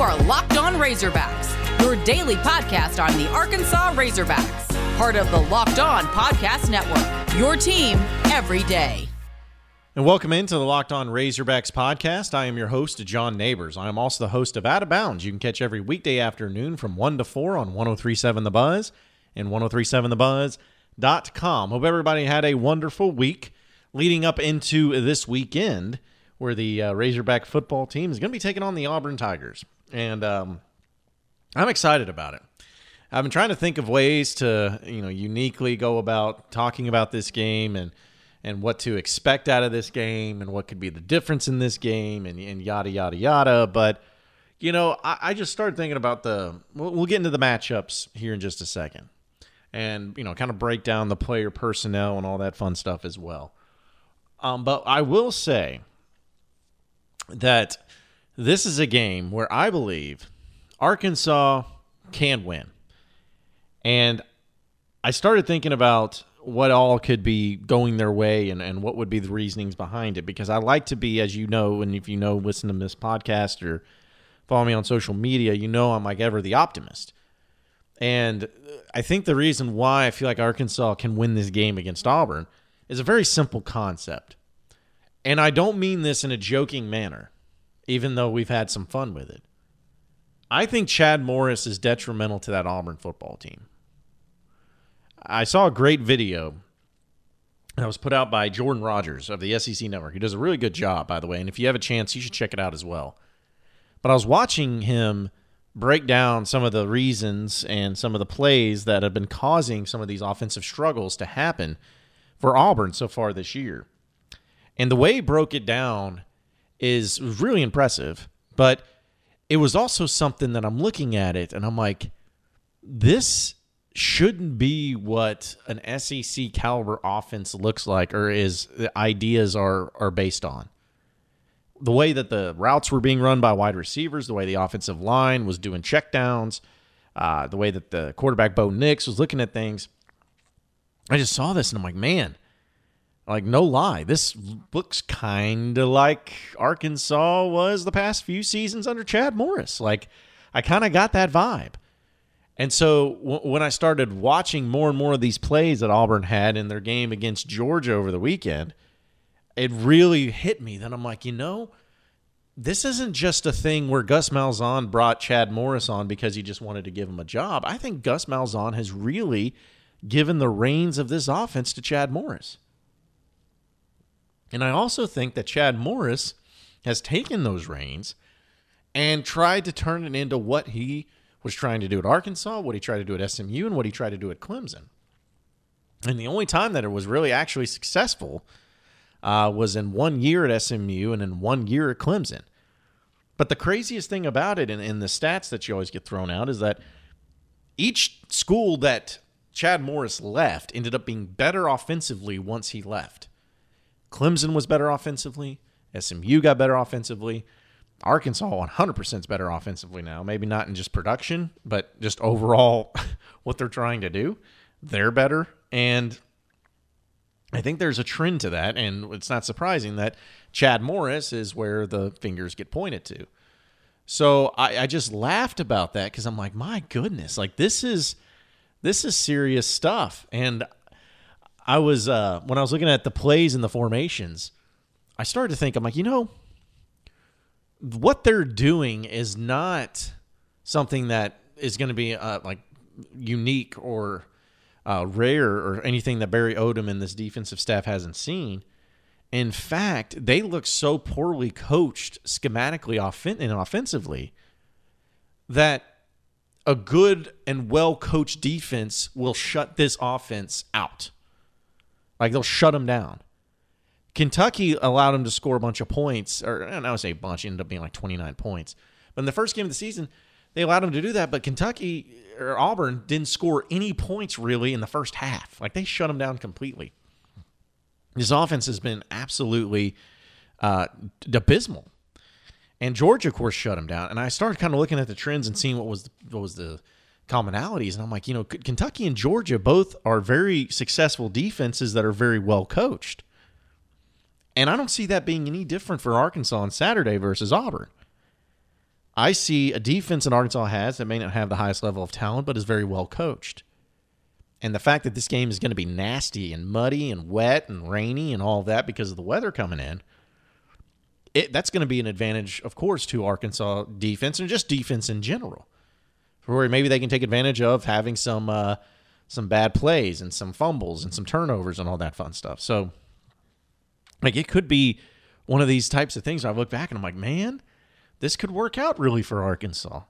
are Locked On Razorbacks, your daily podcast on the Arkansas Razorbacks, part of the Locked On Podcast Network. Your team every day. And welcome into the Locked On Razorbacks podcast. I am your host, John Neighbors. I am also the host of Out of Bounds. You can catch every weekday afternoon from 1 to 4 on 1037 The Buzz and 1037thebuzz.com. Hope everybody had a wonderful week leading up into this weekend where the uh, Razorback football team is going to be taking on the Auburn Tigers. And um, I'm excited about it. I've been trying to think of ways to, you know, uniquely go about talking about this game and and what to expect out of this game and what could be the difference in this game and, and yada yada yada. But you know, I, I just started thinking about the. We'll, we'll get into the matchups here in just a second, and you know, kind of break down the player personnel and all that fun stuff as well. Um, but I will say that this is a game where I believe Arkansas can win. And I started thinking about what all could be going their way and, and what would be the reasonings behind it because I like to be, as you know, and if you know, listen to this podcast or follow me on social media, you know I'm like ever the optimist. And I think the reason why I feel like Arkansas can win this game against Auburn is a very simple concept. And I don't mean this in a joking manner, even though we've had some fun with it. I think Chad Morris is detrimental to that Auburn football team. I saw a great video that was put out by Jordan Rogers of the SEC Network. He does a really good job, by the way. And if you have a chance, you should check it out as well. But I was watching him break down some of the reasons and some of the plays that have been causing some of these offensive struggles to happen for Auburn so far this year. And the way he broke it down is really impressive, but it was also something that I'm looking at it and I'm like, this shouldn't be what an SEC caliber offense looks like or is the ideas are are based on. The way that the routes were being run by wide receivers, the way the offensive line was doing checkdowns, uh, the way that the quarterback Bo Nix was looking at things. I just saw this and I'm like, man, like, no lie, this looks kind of like Arkansas was the past few seasons under Chad Morris. Like, I kind of got that vibe. And so w- when I started watching more and more of these plays that Auburn had in their game against Georgia over the weekend, it really hit me. that I'm like, you know, this isn't just a thing where Gus Malzahn brought Chad Morris on because he just wanted to give him a job. I think Gus Malzahn has really given the reins of this offense to Chad Morris. And I also think that Chad Morris has taken those reins and tried to turn it into what he was trying to do at Arkansas, what he tried to do at SMU, and what he tried to do at Clemson. And the only time that it was really actually successful uh, was in one year at SMU and in one year at Clemson. But the craziest thing about it, and in the stats that you always get thrown out, is that each school that Chad Morris left ended up being better offensively once he left. Clemson was better offensively. SMU got better offensively. Arkansas 100% is better offensively now. Maybe not in just production, but just overall what they're trying to do. They're better. And I think there's a trend to that. And it's not surprising that Chad Morris is where the fingers get pointed to. So I, I just laughed about that because I'm like, my goodness, like this is this is serious stuff. And I was uh, when I was looking at the plays and the formations, I started to think I'm like, you know, what they're doing is not something that is going to be uh, like unique or uh, rare or anything that Barry Odom and this defensive staff hasn't seen. In fact, they look so poorly coached schematically offen- and offensively that a good and well coached defense will shut this offense out. Like they'll shut them down. Kentucky allowed them to score a bunch of points, or I don't say a bunch, ended up being like 29 points. But in the first game of the season, they allowed them to do that. But Kentucky or Auburn didn't score any points really in the first half. Like they shut them down completely. This offense has been absolutely uh, abysmal. And Georgia, of course, shut them down. And I started kind of looking at the trends and seeing what was what was the commonalities. And I'm like, you know, Kentucky and Georgia both are very successful defenses that are very well coached. And I don't see that being any different for Arkansas on Saturday versus Auburn. I see a defense that Arkansas has that may not have the highest level of talent, but is very well coached. And the fact that this game is going to be nasty and muddy and wet and rainy and all that because of the weather coming in, it, that's going to be an advantage, of course, to Arkansas defense and just defense in general. Where maybe they can take advantage of having some uh, some bad plays and some fumbles and some turnovers and all that fun stuff. So, like, it could be one of these types of things. I look back and I'm like, man, this could work out really for Arkansas.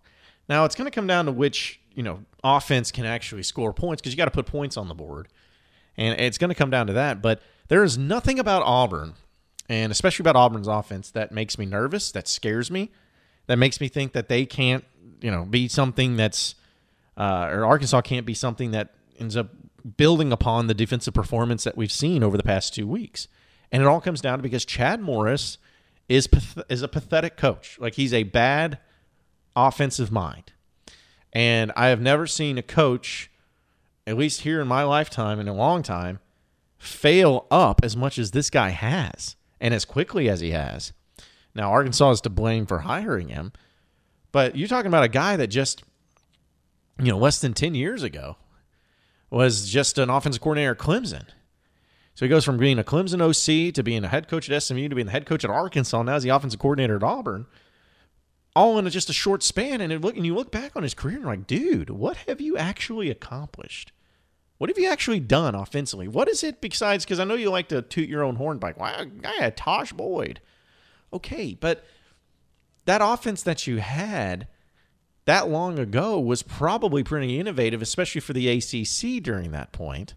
Now it's going to come down to which you know offense can actually score points because you got to put points on the board, and it's going to come down to that. But there is nothing about Auburn, and especially about Auburn's offense, that makes me nervous. That scares me. That makes me think that they can't you know be something that's uh, or Arkansas can't be something that ends up building upon the defensive performance that we've seen over the past two weeks. And it all comes down to because Chad Morris is is a pathetic coach. Like he's a bad offensive mind. And I have never seen a coach, at least here in my lifetime in a long time, fail up as much as this guy has and as quickly as he has. Now Arkansas is to blame for hiring him, but you're talking about a guy that just you know, less than 10 years ago was just an offensive coordinator at Clemson. So he goes from being a Clemson OC to being a head coach at SMU to being the head coach at Arkansas. Now he's the offensive coordinator at Auburn. All in just a short span. And, look, and you look back on his career and you're like, dude, what have you actually accomplished? What have you actually done offensively? What is it besides? Because I know you like to toot your own horn by, wow, I had Tajh Boyd. Okay, but that offense that you had that long ago was probably pretty innovative, especially for the ACC during that point.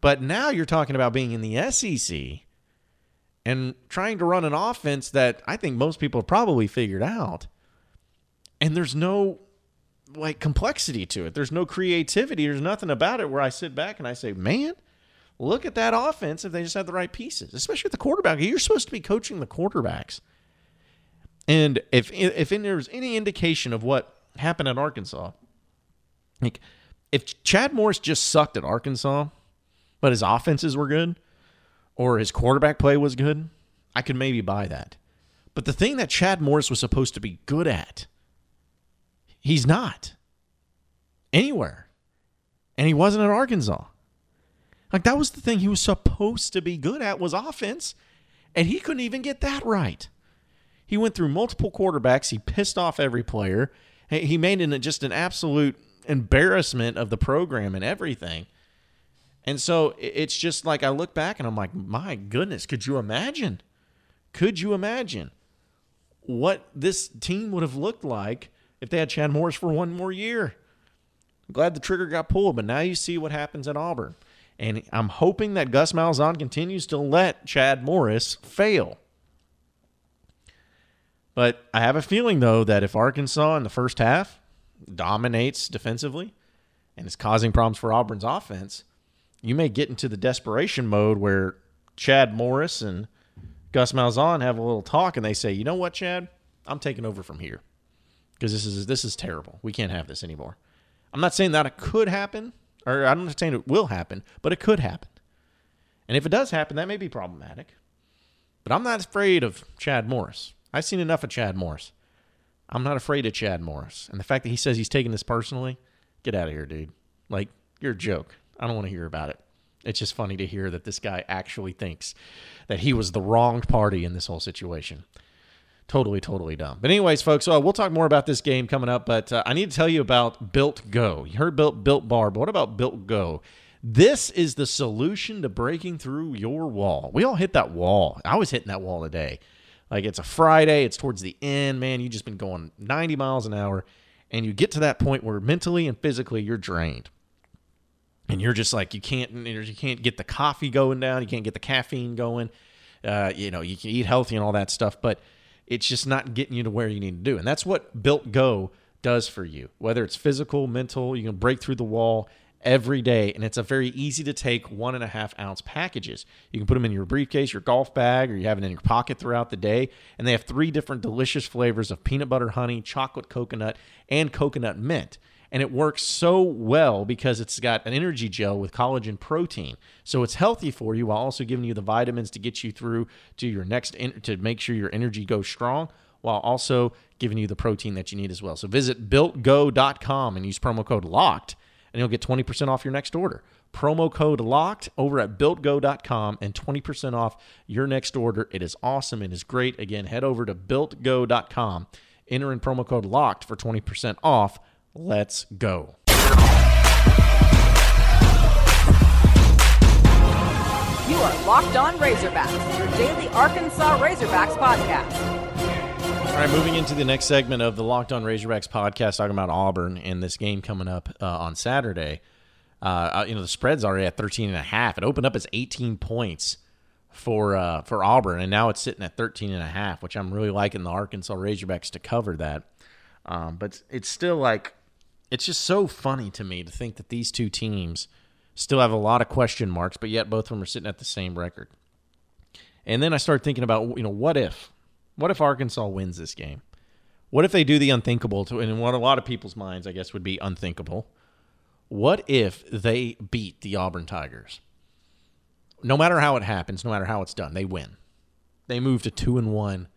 But now you're talking about being in the SEC and trying to run an offense that I think most people have probably figured out. And there's no like complexity to it. There's no creativity. There's nothing about it where I sit back and I say, "Man, look at that offense if they just had the right pieces." Especially with the quarterback. You're supposed to be coaching the quarterbacks. And if if there's any indication of what happened at Arkansas, like if Chad Morris just sucked at Arkansas, but his offenses were good or his quarterback play was good, I could maybe buy that. But the thing that Chad Morris was supposed to be good at, he's not anywhere. And he wasn't at Arkansas. Like that was the thing he was supposed to be good at was offense, and he couldn't even get that right. He went through multiple quarterbacks. He pissed off every player. He made it just an absolute embarrassment of the program and everything. And so it's just like I look back and I'm like, my goodness, could you imagine? Could you imagine what this team would have looked like if they had Chad Morris for one more year? I'm glad the trigger got pulled, but now you see what happens at Auburn. And I'm hoping that Gus Malzahn continues to let Chad Morris fail. But I have a feeling, though, that if Arkansas in the first half dominates defensively and is causing problems for Auburn's offense – you may get into the desperation mode where Chad Morris and Gus Malzahn have a little talk and they say, "You know what, Chad? I'm taking over from here because this is this is terrible. We can't have this anymore." I'm not saying that it could happen, or I'm not saying it will happen, but it could happen. And if it does happen, that may be problematic. But I'm not afraid of Chad Morris. I've seen enough of Chad Morris. I'm not afraid of Chad Morris. And the fact that he says he's taking this personally, get out of here, dude. Like, you're a joke. I don't want to hear about it. It's just funny to hear that this guy actually thinks that he was the wronged party in this whole situation. Totally, totally dumb. But anyways, folks, uh, we'll talk more about this game coming up. But uh, I need to tell you about Built Go. You heard Built Built Bar, but what about Built Go? This is the solution to breaking through your wall. We all hit that wall. I was hitting that wall today. Like it's a Friday, it's towards the end, man. You just been going 90 miles an hour, and you get to that point where mentally and physically you're drained and you're just like you can't you can't get the coffee going down, you can't get the caffeine going. Uh, you know, you can eat healthy and all that stuff, but it's just not getting you to where you need to do. And that's what Built Go does for you. Whether it's physical, mental, you can break through the wall every day, and it's a very easy to take one and a half ounce packages. You can put them in your briefcase, your golf bag, or you have it in your pocket throughout the day. And they have three different delicious flavors of peanut butter honey, chocolate coconut, and coconut mint and it works so well because it's got an energy gel with collagen protein. So it's healthy for you while also giving you the vitamins to get you through to your next to make sure your energy goes strong while also giving you the protein that you need as well. So visit builtgo.com and use promo code LOCKED, and you'll get 20% off your next order. Promo code LOCKED over at builtgo.com and 20% off your next order. It is awesome. It is great. Again, head over to builtgo.com, enter in promo code LOCKED for 20% off. Let's go. You are Locked On Razorbacks, your daily Arkansas Razorbacks podcast. All right, moving into the next segment of the Locked On Razorbacks podcast, talking about Auburn and this game coming up uh, on Saturday. Uh, you know, the spread's already at 13 and a half. It opened up as 18 points for uh, for Auburn, and now it's sitting at 13 and a half, which I'm really liking the Arkansas Razorbacks to cover that. Um, but it's still like, it's just so funny to me to think that these two teams – still have a lot of question marks, but yet both of them are sitting at the same record. And then I started thinking about, you know, what if? What if Arkansas wins this game? What if they do the unthinkable to and what a lot of people's minds I guess would be unthinkable? What if they beat the Auburn Tigers? No matter how it happens, no matter how it's done, they win. They move to 2 and 1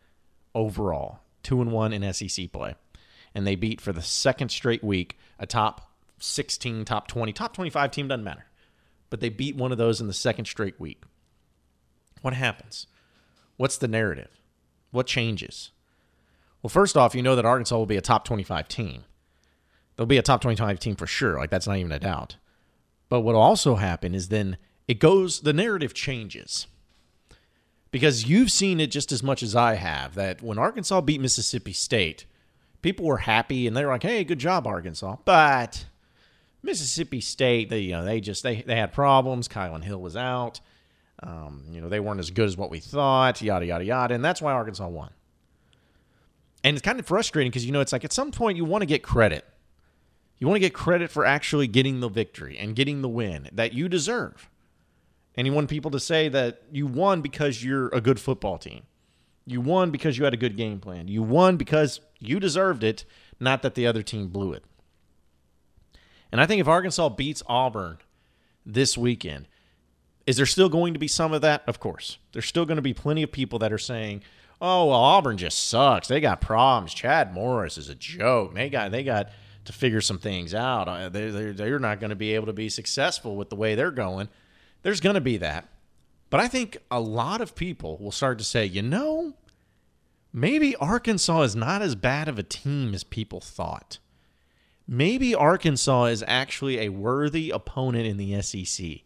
overall, 2 and 1 in SEC play. And they beat for the second straight week a top 16, top 20, top 25 team doesn't matter but they beat one of those in the second straight week. What happens? What's the narrative? What changes? Well, first off, you know that Arkansas will be a top 25 team. They'll be a top 25 team for sure. Like, that's not even a doubt. But what will also happen is then it goes, the narrative changes. Because you've seen it just as much as I have that when Arkansas beat Mississippi State, people were happy and they were like, hey, good job, Arkansas. But Mississippi State, they you know they just they they had problems. Kylin Hill was out. Um, you know they weren't as good as what we thought. Yada yada yada, and that's why Arkansas won. And it's kind of frustrating because you know it's like at some point you want to get credit. You want to get credit for actually getting the victory and getting the win that you deserve. And you want people to say that you won because you're a good football team. You won because you had a good game plan. You won because you deserved it, not that the other team blew it. And I think if Arkansas beats Auburn this weekend, is there still going to be some of that? Of course. There's still going to be plenty of people that are saying, "Oh, well, Auburn just sucks. They got problems. Chad Morris is a joke. They got they got to figure some things out. Uh, they're, they're, they're not going to be able to be successful with the way they're going." There's going to be that. But I think a lot of people will start to say, "You know, maybe Arkansas is not as bad of a team as people thought." maybe Arkansas is actually a worthy opponent in the SEC.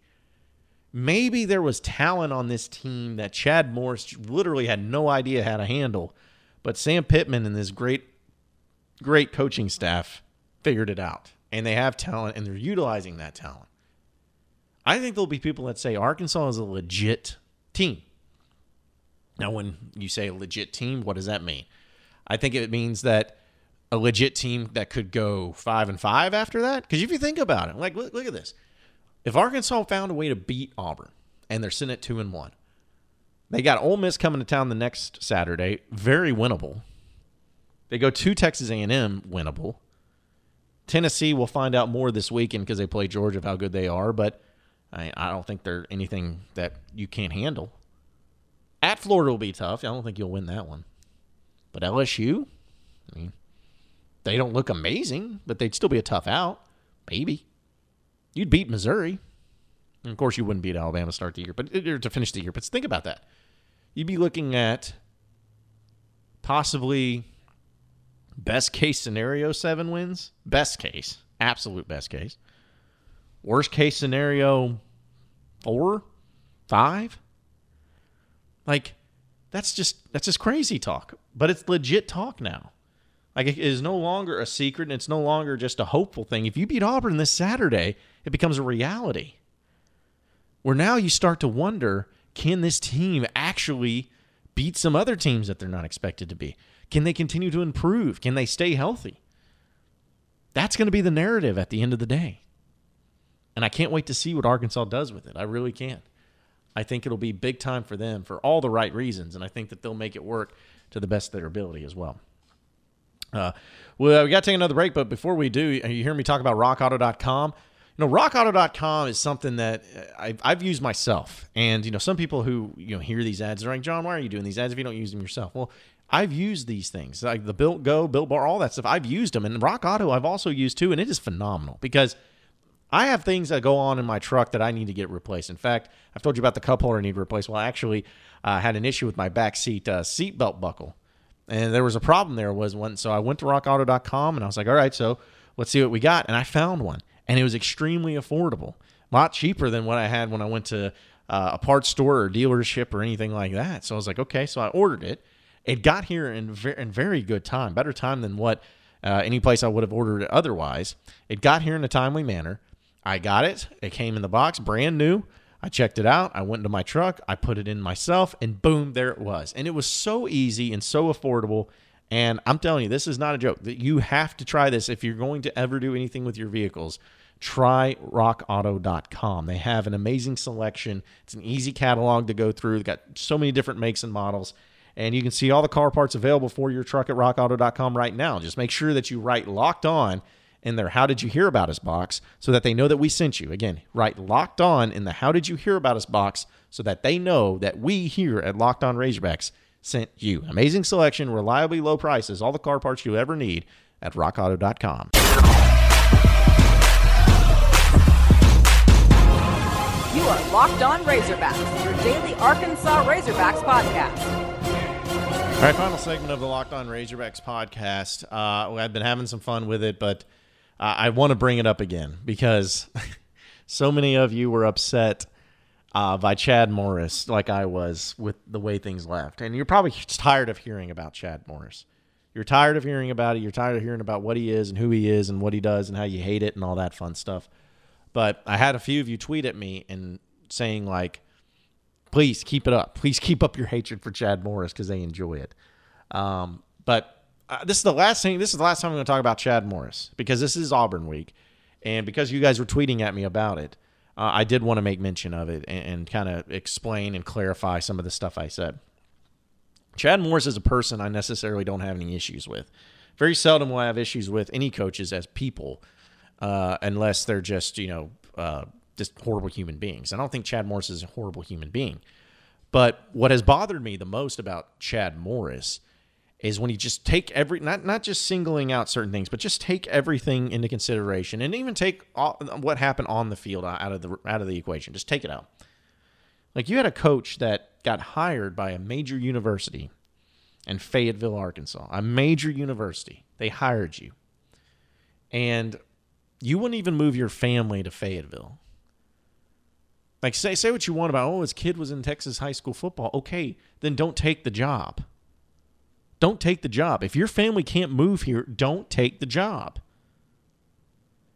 Maybe there was talent on this team that Chad Morris literally had no idea how to handle, but Sam Pittman and this great, great coaching staff figured it out. And they have talent and they're utilizing that talent. I think there'll be people that say Arkansas is a legit team. Now, when you say a legit team, what does that mean? I think it means that a legit team that could go five and five after that? Because if you think about it, like look, look at this. If Arkansas found a way to beat Auburn and they're sitting at two and one, they got Ole Miss coming to town the next Saturday, very winnable. They go to Texas A&M, winnable. Tennessee will find out more this weekend because they play Georgia of how good they are, but I, I don't think they're anything that you can't handle. At Florida will be tough. I don't think you'll win that one. But LSU, I mean, they don't look amazing, but they'd still be a tough out. Maybe. You'd beat Missouri. And of course, you wouldn't beat Alabama to start the year, but uh, or to finish the year. But think about that. You'd be looking at possibly best case scenario seven wins. Best case, absolute best case. Worst case scenario four, five. Like that's just that's just crazy talk, but it's legit talk now. Like it is no longer a secret and it's no longer just a hopeful thing. If you beat Auburn this Saturday, it becomes a reality. Where now you start to wonder can this team actually beat some other teams that they're not expected to be? Can they continue to improve? Can they stay healthy? That's going to be the narrative at the end of the day. And I can't wait to see what Arkansas does with it. I really can. I think it'll be big time for them for all the right reasons. And I think that they'll make it work to the best of their ability as well. Uh, well, we got to take another break, but before we do, you hear me talk about rockauto.com. You know, rockauto.com is something that I've, I've used myself. And, you know, some people who, you know, hear these ads, they're like, John, why are you doing these ads if you don't use them yourself? Well, I've used these things like the Built Go, Built Bar, all that stuff. I've used them, and Rock Auto I've also used too, and it is phenomenal because I have things that go on in my truck that I need to get replaced. In fact, I've told you about the cup holder I need replaced. Well, I actually uh, had an issue with my back seat uh, seat belt buckle, and there was a problem there. Was one, so I went to RockAuto.com and I was like, all right, so let's see what we got, and I found one, and it was extremely affordable, a lot cheaper than what I had when I went to uh, a parts store or dealership or anything like that. So I was like, okay, so I ordered it. It got here in, ver- in very good time, better time than what uh, any place I would have ordered it otherwise. It got here in a timely manner. I got it. It came in the box, brand new. I checked it out. I went into my truck. I put it in myself, and boom, there it was. And it was so easy and so affordable. And I'm telling you, this is not a joke. That you have to try this if you're going to ever do anything with your vehicles. Try rockauto.com. They have an amazing selection. It's an easy catalog to go through. They've got so many different makes and models. And you can see all the car parts available for your truck at rockauto.com right now. Just make sure that you write locked on in their How Did You Hear About Us box so that they know that we sent you. Again, write locked on in the How Did You Hear About Us box so that they know that we here at Locked On Razorbacks sent you. Amazing selection, reliably low prices, all the car parts you ever need at rockauto.com. You are Locked On Razorbacks, your daily Arkansas Razorbacks podcast. All right, final segment of the Locked On Razorbacks podcast. Uh, I've been having some fun with it, but I want to bring it up again because so many of you were upset uh, by Chad Morris, like I was, with the way things left. And you're probably tired of hearing about Chad Morris. You're tired of hearing about it. You're tired of hearing about what he is and who he is and what he does and how you hate it and all that fun stuff. But I had a few of you tweet at me and saying, like, please keep it up. Please keep up your hatred for Chad Morris because they enjoy it. Um, but uh, this is the last thing. This is the last time I'm going to talk about Chad Morris because this is Auburn week, and because you guys were tweeting at me about it, uh, I did want to make mention of it and, and kind of explain and clarify some of the stuff I said. Chad Morris is a person I necessarily don't have any issues with. Very seldom will I have issues with any coaches as people, uh, unless they're just you know uh, just horrible human beings. I don't think Chad Morris is a horrible human being. But what has bothered me the most about Chad Morris is when you just take every not not just singling out certain things, but just take everything into consideration and even take all, what happened on the field out of the out of the equation. Just take it out. Like you had a coach that got hired by a major university in Fayetteville, Arkansas, a major university. They hired you. And you wouldn't even move your family to Fayetteville. Like say say what you want about oh his kid was in Texas high school football. Okay, then don't take the job. Don't take the job. If your family can't move here, don't take the job.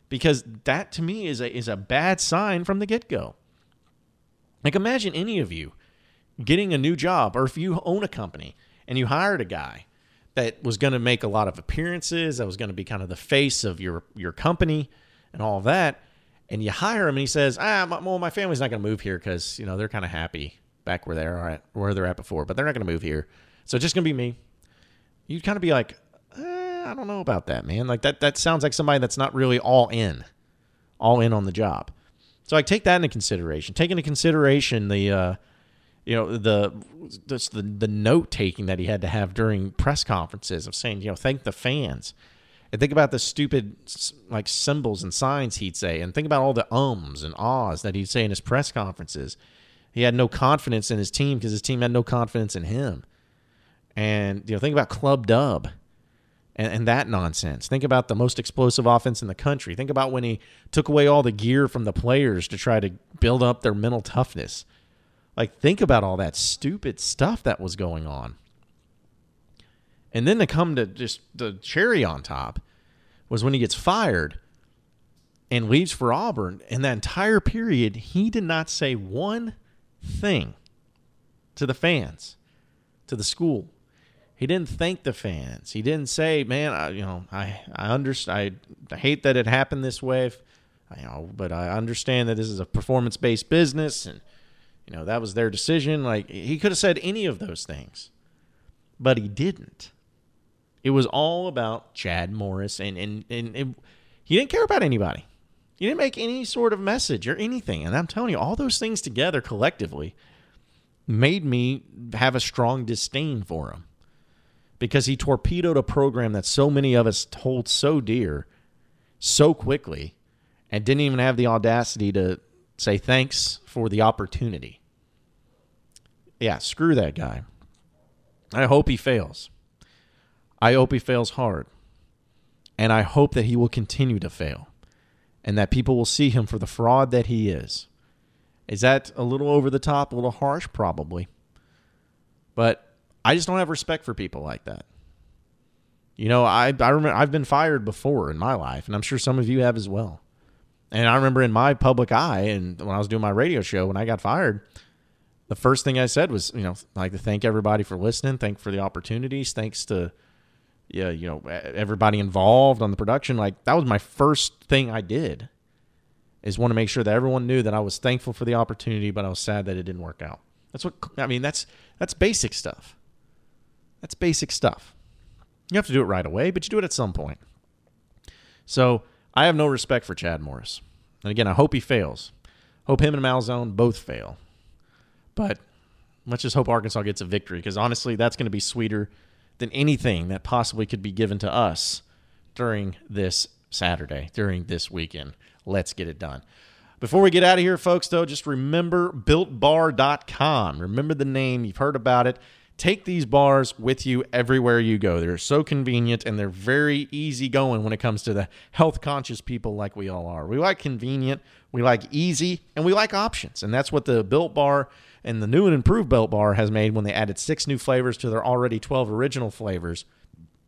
Because that to me is a is a bad sign from the get-go. Like imagine any of you getting a new job or if you own a company and you hired a guy that was going to make a lot of appearances, that was going to be kind of the face of your your company and all that and you hire him and he says, ah, my, well, my family's not going to move here because, you know, they're kind of happy back where they're at, where they're at before, but they're not going to move here. So it's just going to be me. You'd kind of be like, eh, I don't know about that, man. Like that, that sounds like somebody that's not really all in, all in on the job. So I take that into consideration. Take into consideration the, uh, you know, the just the the note taking that he had to have during press conferences of saying, you know, thank the fans. And think about the stupid like symbols and signs he'd say, and think about all the ums and ahs that he'd say in his press conferences. He had no confidence in his team because his team had no confidence in him. And you know, think about Club Dub and, and that nonsense. Think about the most explosive offense in the country. Think about when he took away all the gear from the players to try to build up their mental toughness. Like, think about all that stupid stuff that was going on. And then to come to just the cherry on top was when he gets fired and leaves for Auburn. And that entire period, he did not say one thing to the fans, to the school. He didn't thank the fans. He didn't say, "Man, I, you know, I I understand. I, hate that it happened this way, if, you know, but I understand that this is a performance-based business, and you know that was their decision." Like he could have said any of those things, but he didn't. It was all about Chad Morris, and and and it, he didn't care about anybody. He didn't make any sort of message or anything. And I'm telling you, all those things together collectively made me have a strong disdain for him because he torpedoed a program that so many of us hold so dear so quickly and didn't even have the audacity to say thanks for the opportunity. Yeah, screw that guy. I hope he fails. I hope he fails hard. And I hope that he will continue to fail and that people will see him for the fraud that he is. Is that a little over the top, a little harsh? Probably. But I just don't have respect for people like that. You know, I, I remember I've been fired before in my life, and I'm sure some of you have as well. And I remember in my public eye, and when I was doing my radio show, when I got fired, the first thing I said was, you know, like to thank everybody for listening, thank for the opportunities, thanks to, yeah, you know, everybody involved on the production. Like that was my first thing I did, is want to make sure that everyone knew that I was thankful for the opportunity, but I was sad that it didn't work out. That's what I mean. That's that's basic stuff. That's basic stuff. You have to do it right away, but you do it at some point. So I have no respect for Chad Morris. And again, I hope he fails. Hope him and Malzahn both fail. But let's just hope Arkansas gets a victory because honestly, that's going to be sweeter than anything that possibly could be given to us during this Saturday, during this weekend. Let's get it done. Before we get out of here, folks, though, just remember builtbar.com. Remember the name, you've heard about it. Take these bars with you everywhere you go. They're so convenient and they're very easy going when it comes to the health conscious people like we all are. We like convenient, we like easy, and we like options. And that's what the Built Bar and the new and improved Built Bar has made when they added six new flavors to their already 12 original flavors.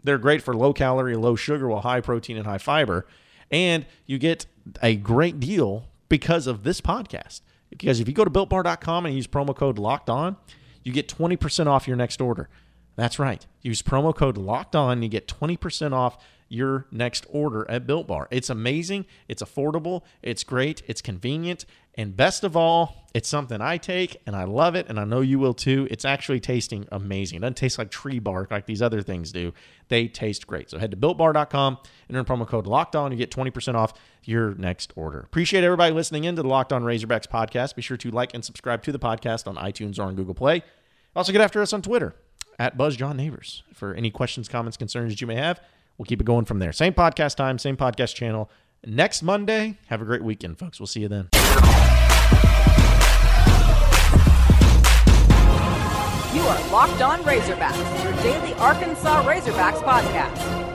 They're great for low calorie, low sugar, while high protein and high fiber. And you get a great deal because of this podcast. Because if you go to builtbar.com and use promo code locked on, you get 20% off your next order. That's right. Use promo code locked on, you get 20% off your next order at Built Bar. It's amazing, it's affordable, it's great, it's convenient, and best of all, it's something I take and I love it, and I know you will too. It's actually tasting amazing. It doesn't taste like tree bark like these other things do. They taste great. So head to builtbar.com, enter promo code locked on, you get 20% off your next order. Appreciate everybody listening in to the Locked On Razorbacks podcast. Be sure to like and subscribe to the podcast on iTunes or on Google Play. Also, get after us on Twitter at BuzzJohnNeighbors for any questions, comments, concerns that you may have. We'll keep it going from there. Same podcast time, same podcast channel. Next Monday, have a great weekend, folks. We'll see you then. You are Locked On Razorbacks, your daily Arkansas Razorbacks podcast